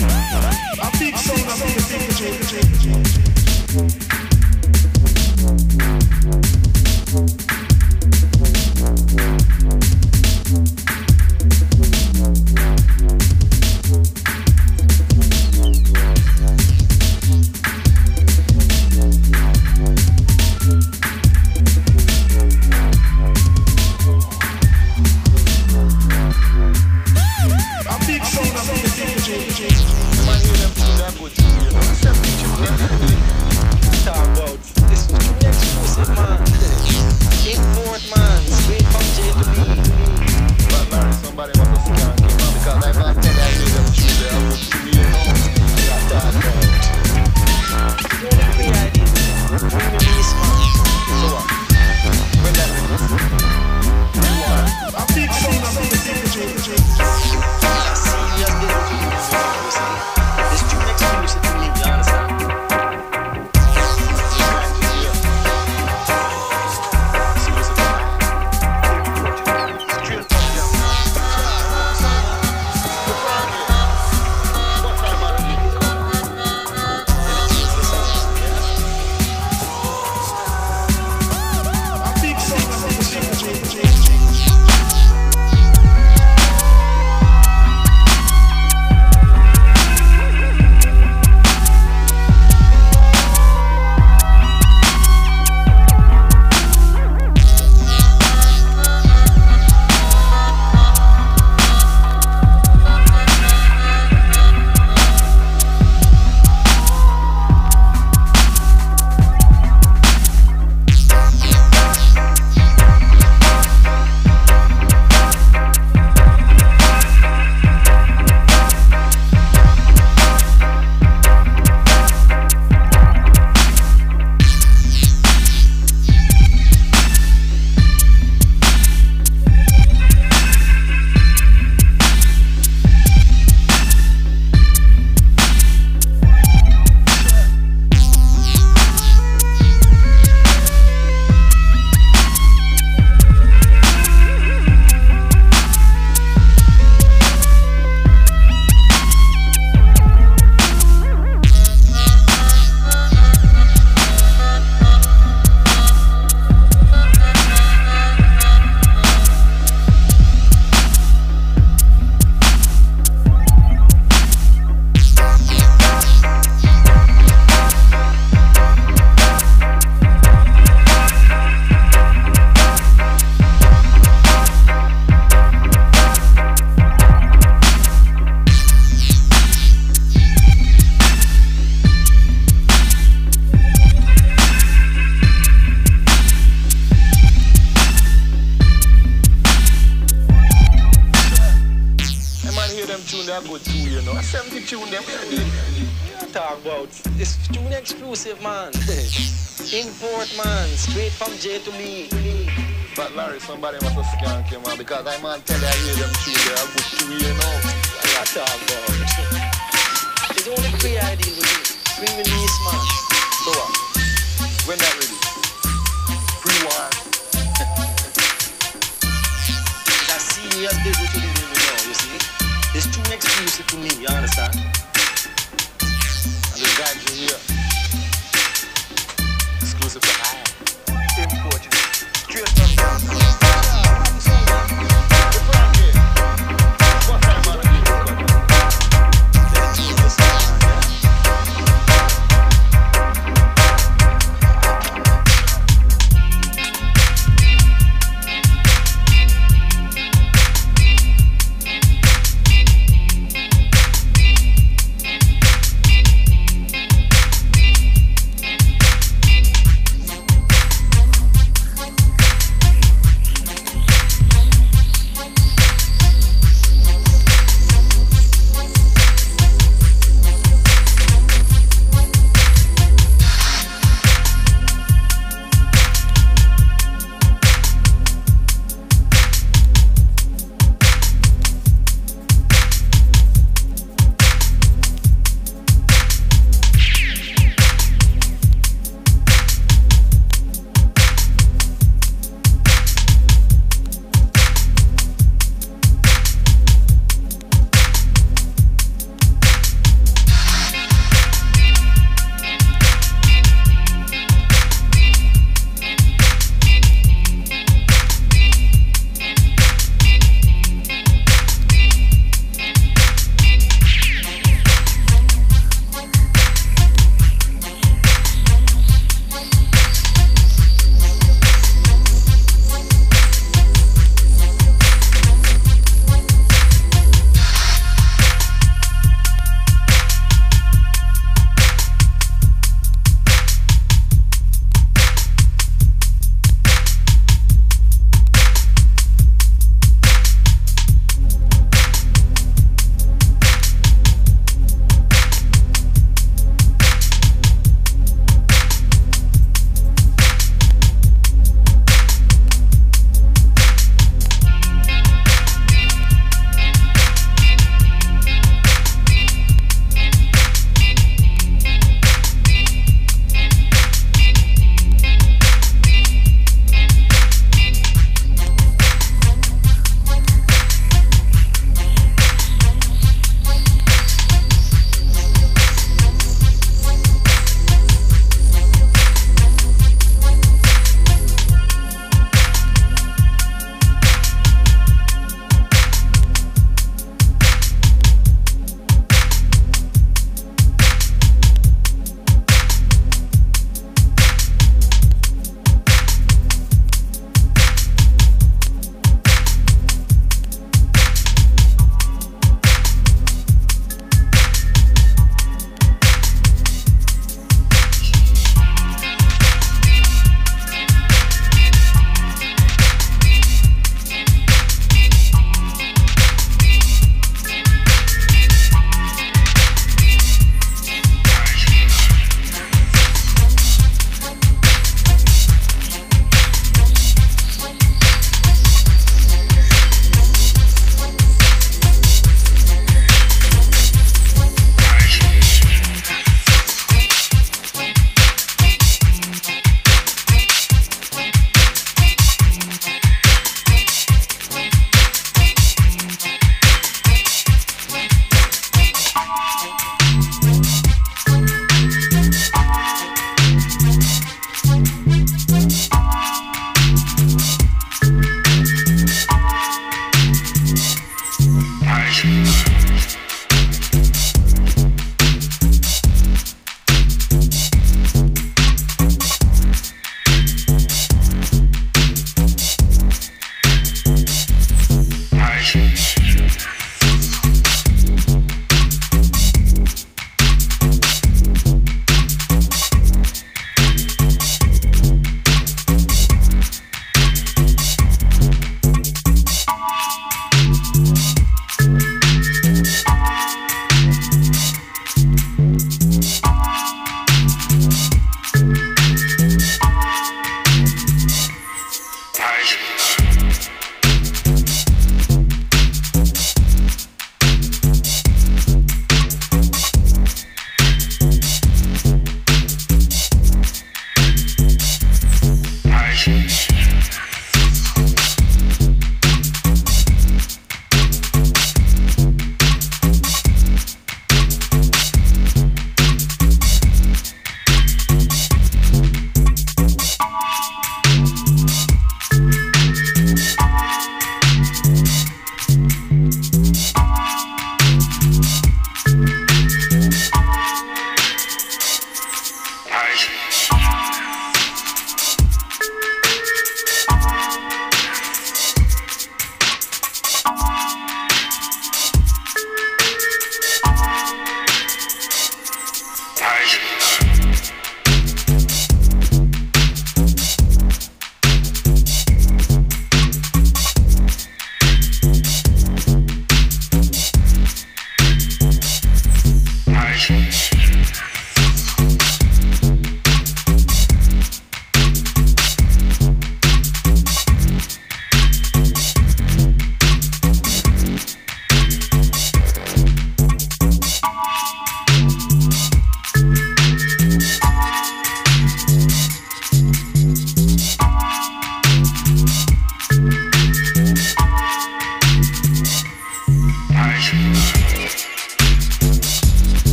A big six.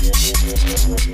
Thank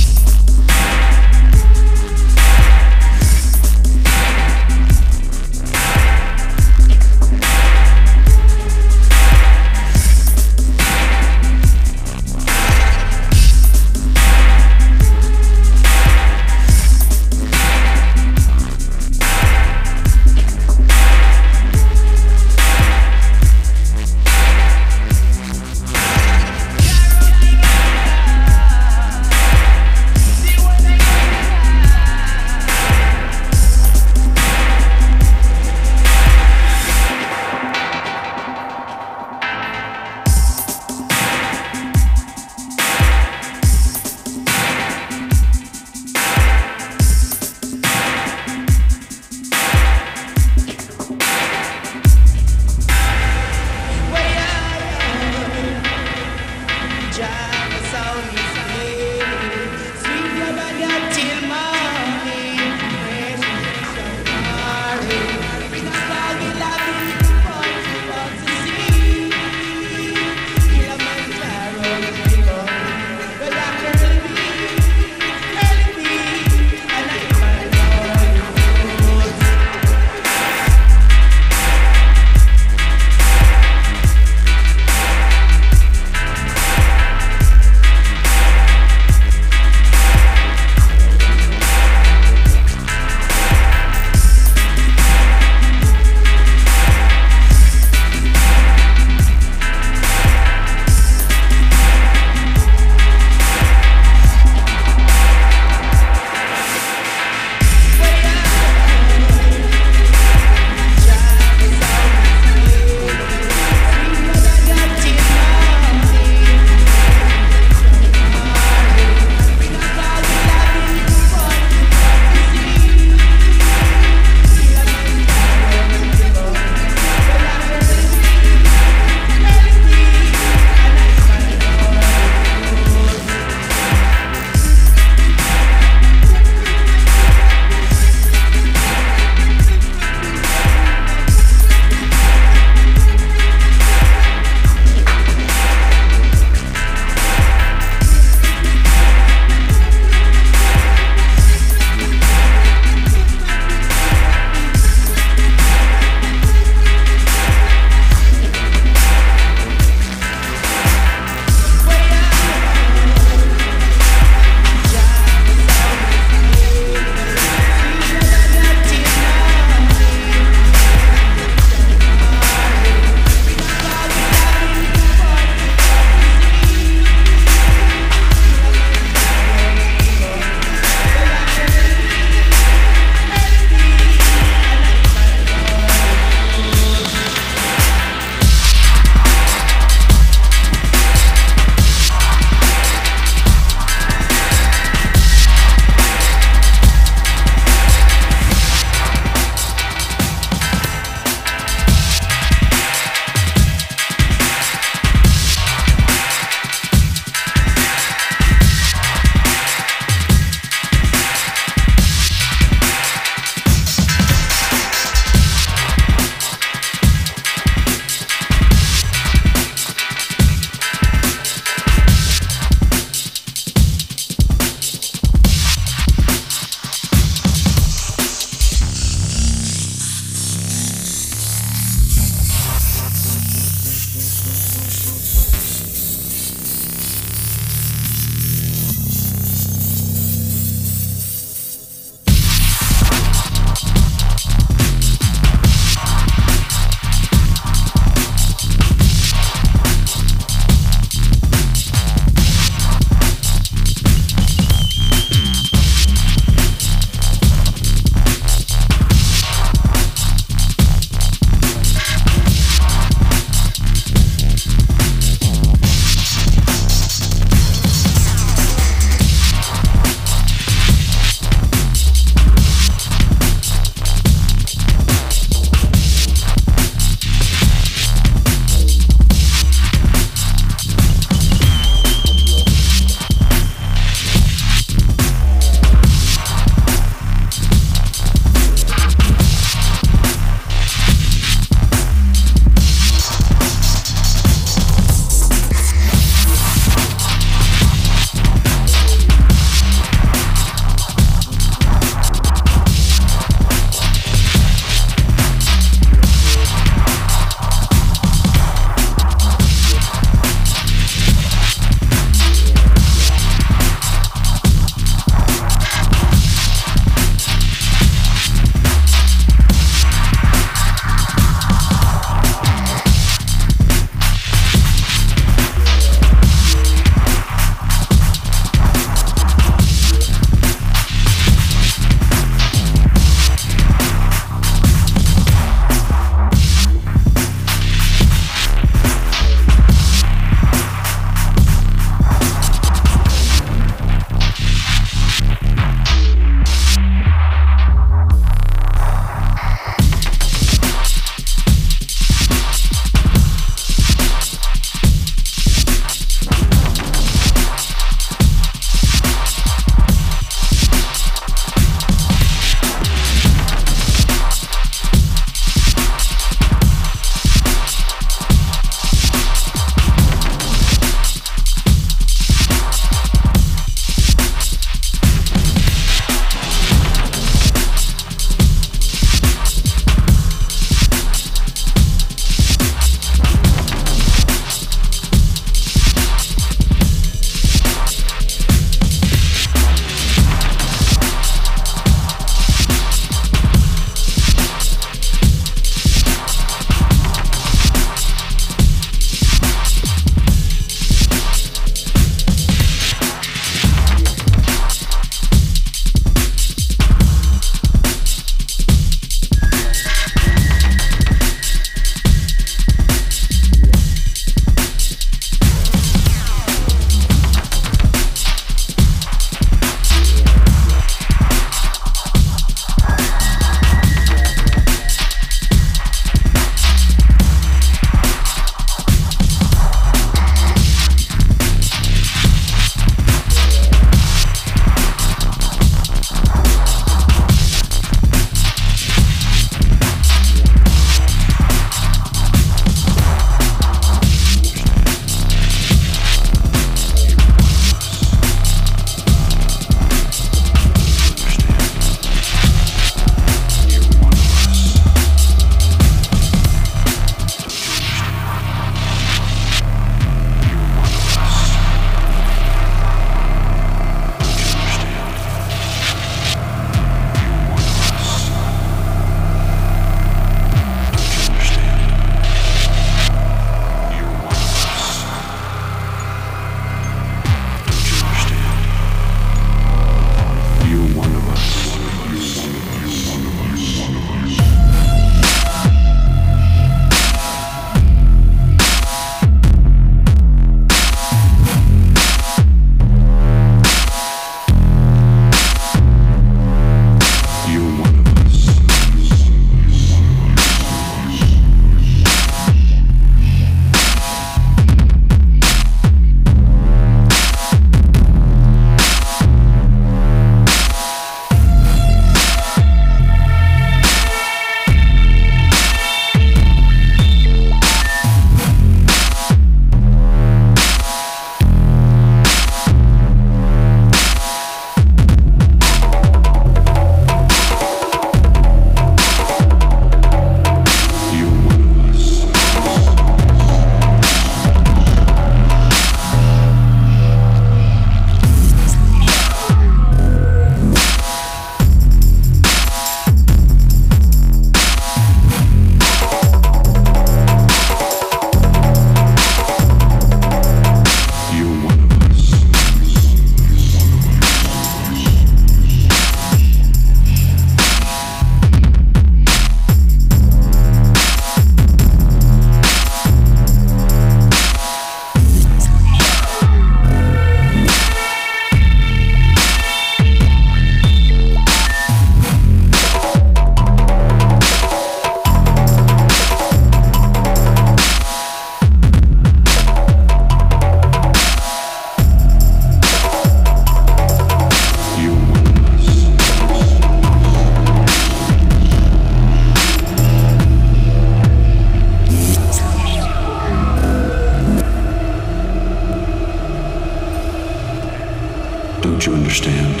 Don't you understand?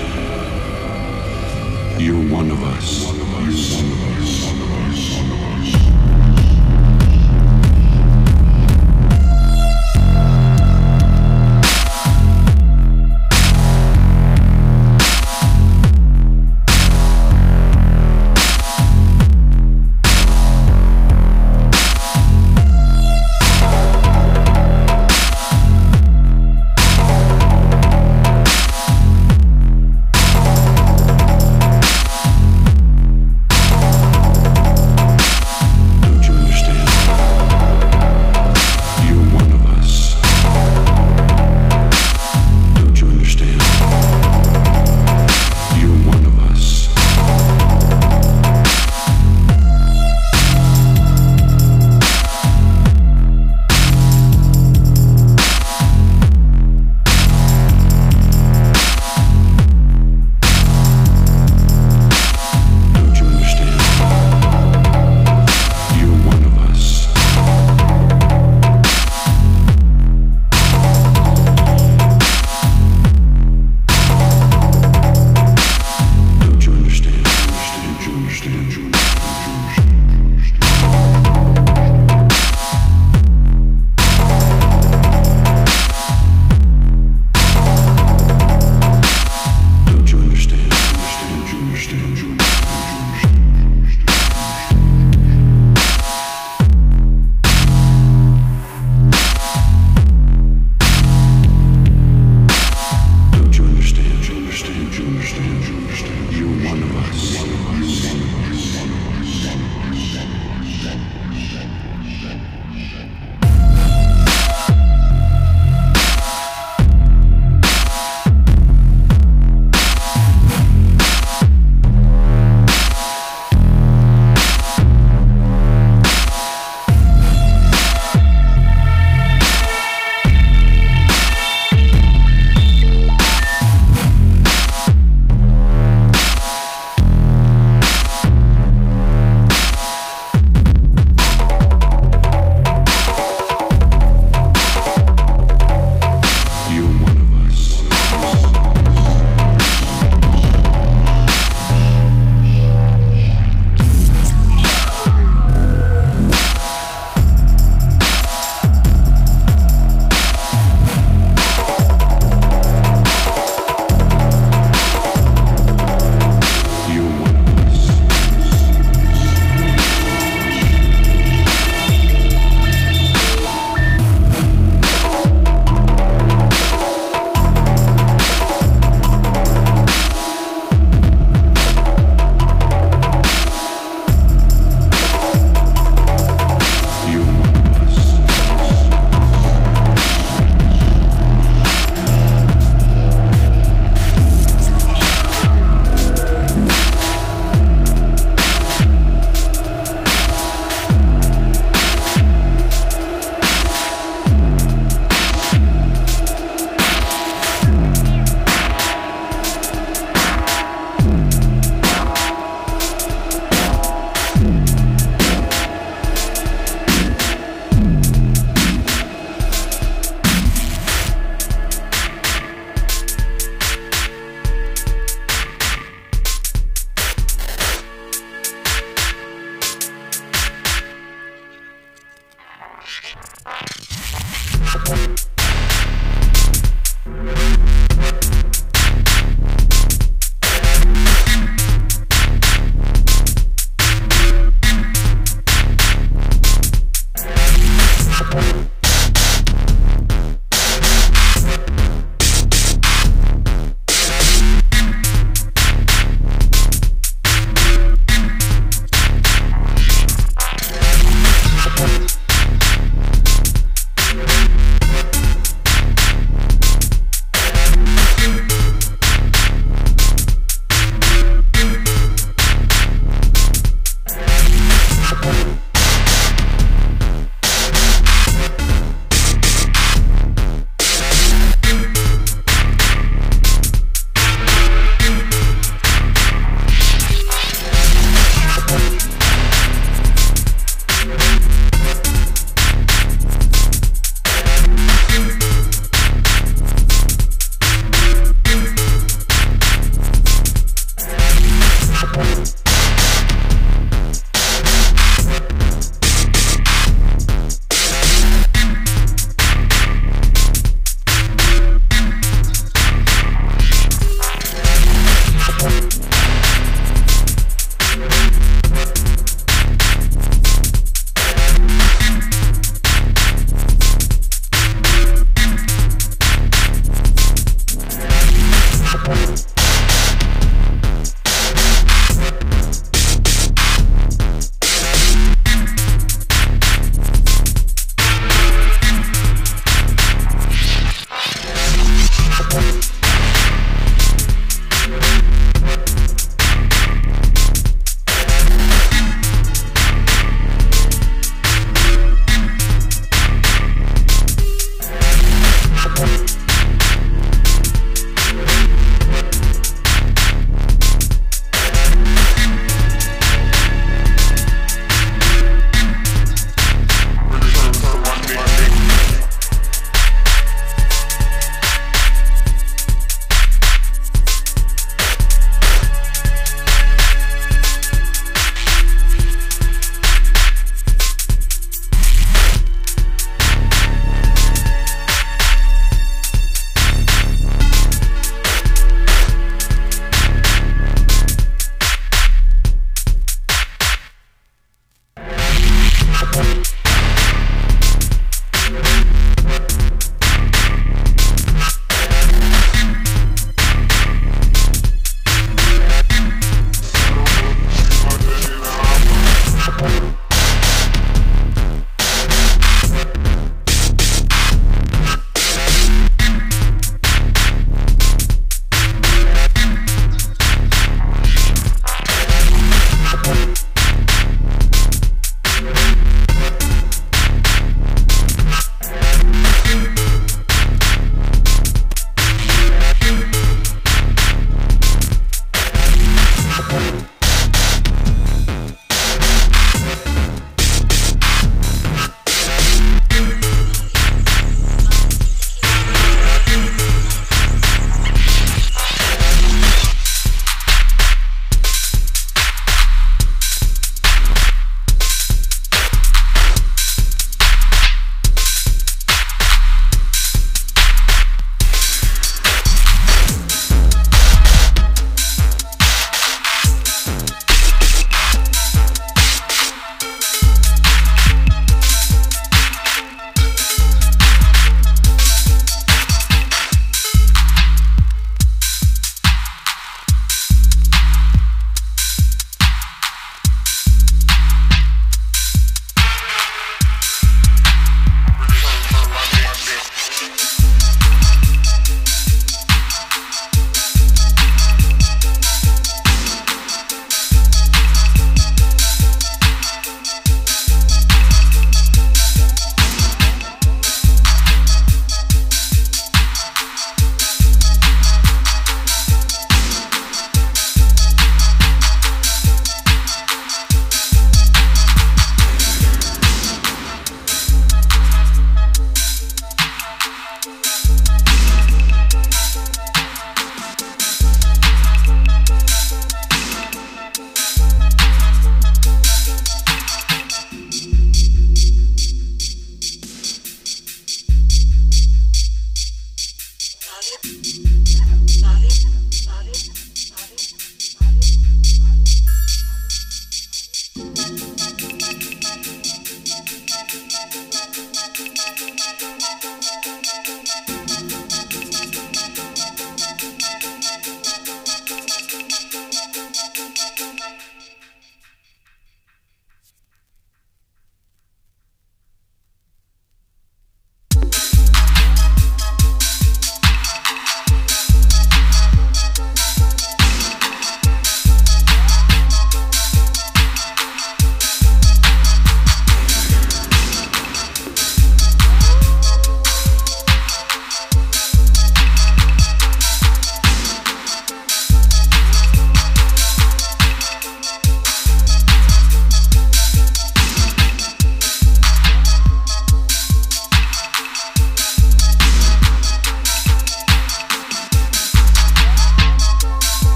You're one of us. You're one of us.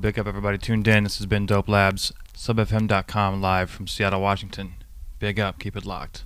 Big up everybody tuned in. This has been Dope Labs, subfm.com live from Seattle, Washington. Big up, keep it locked.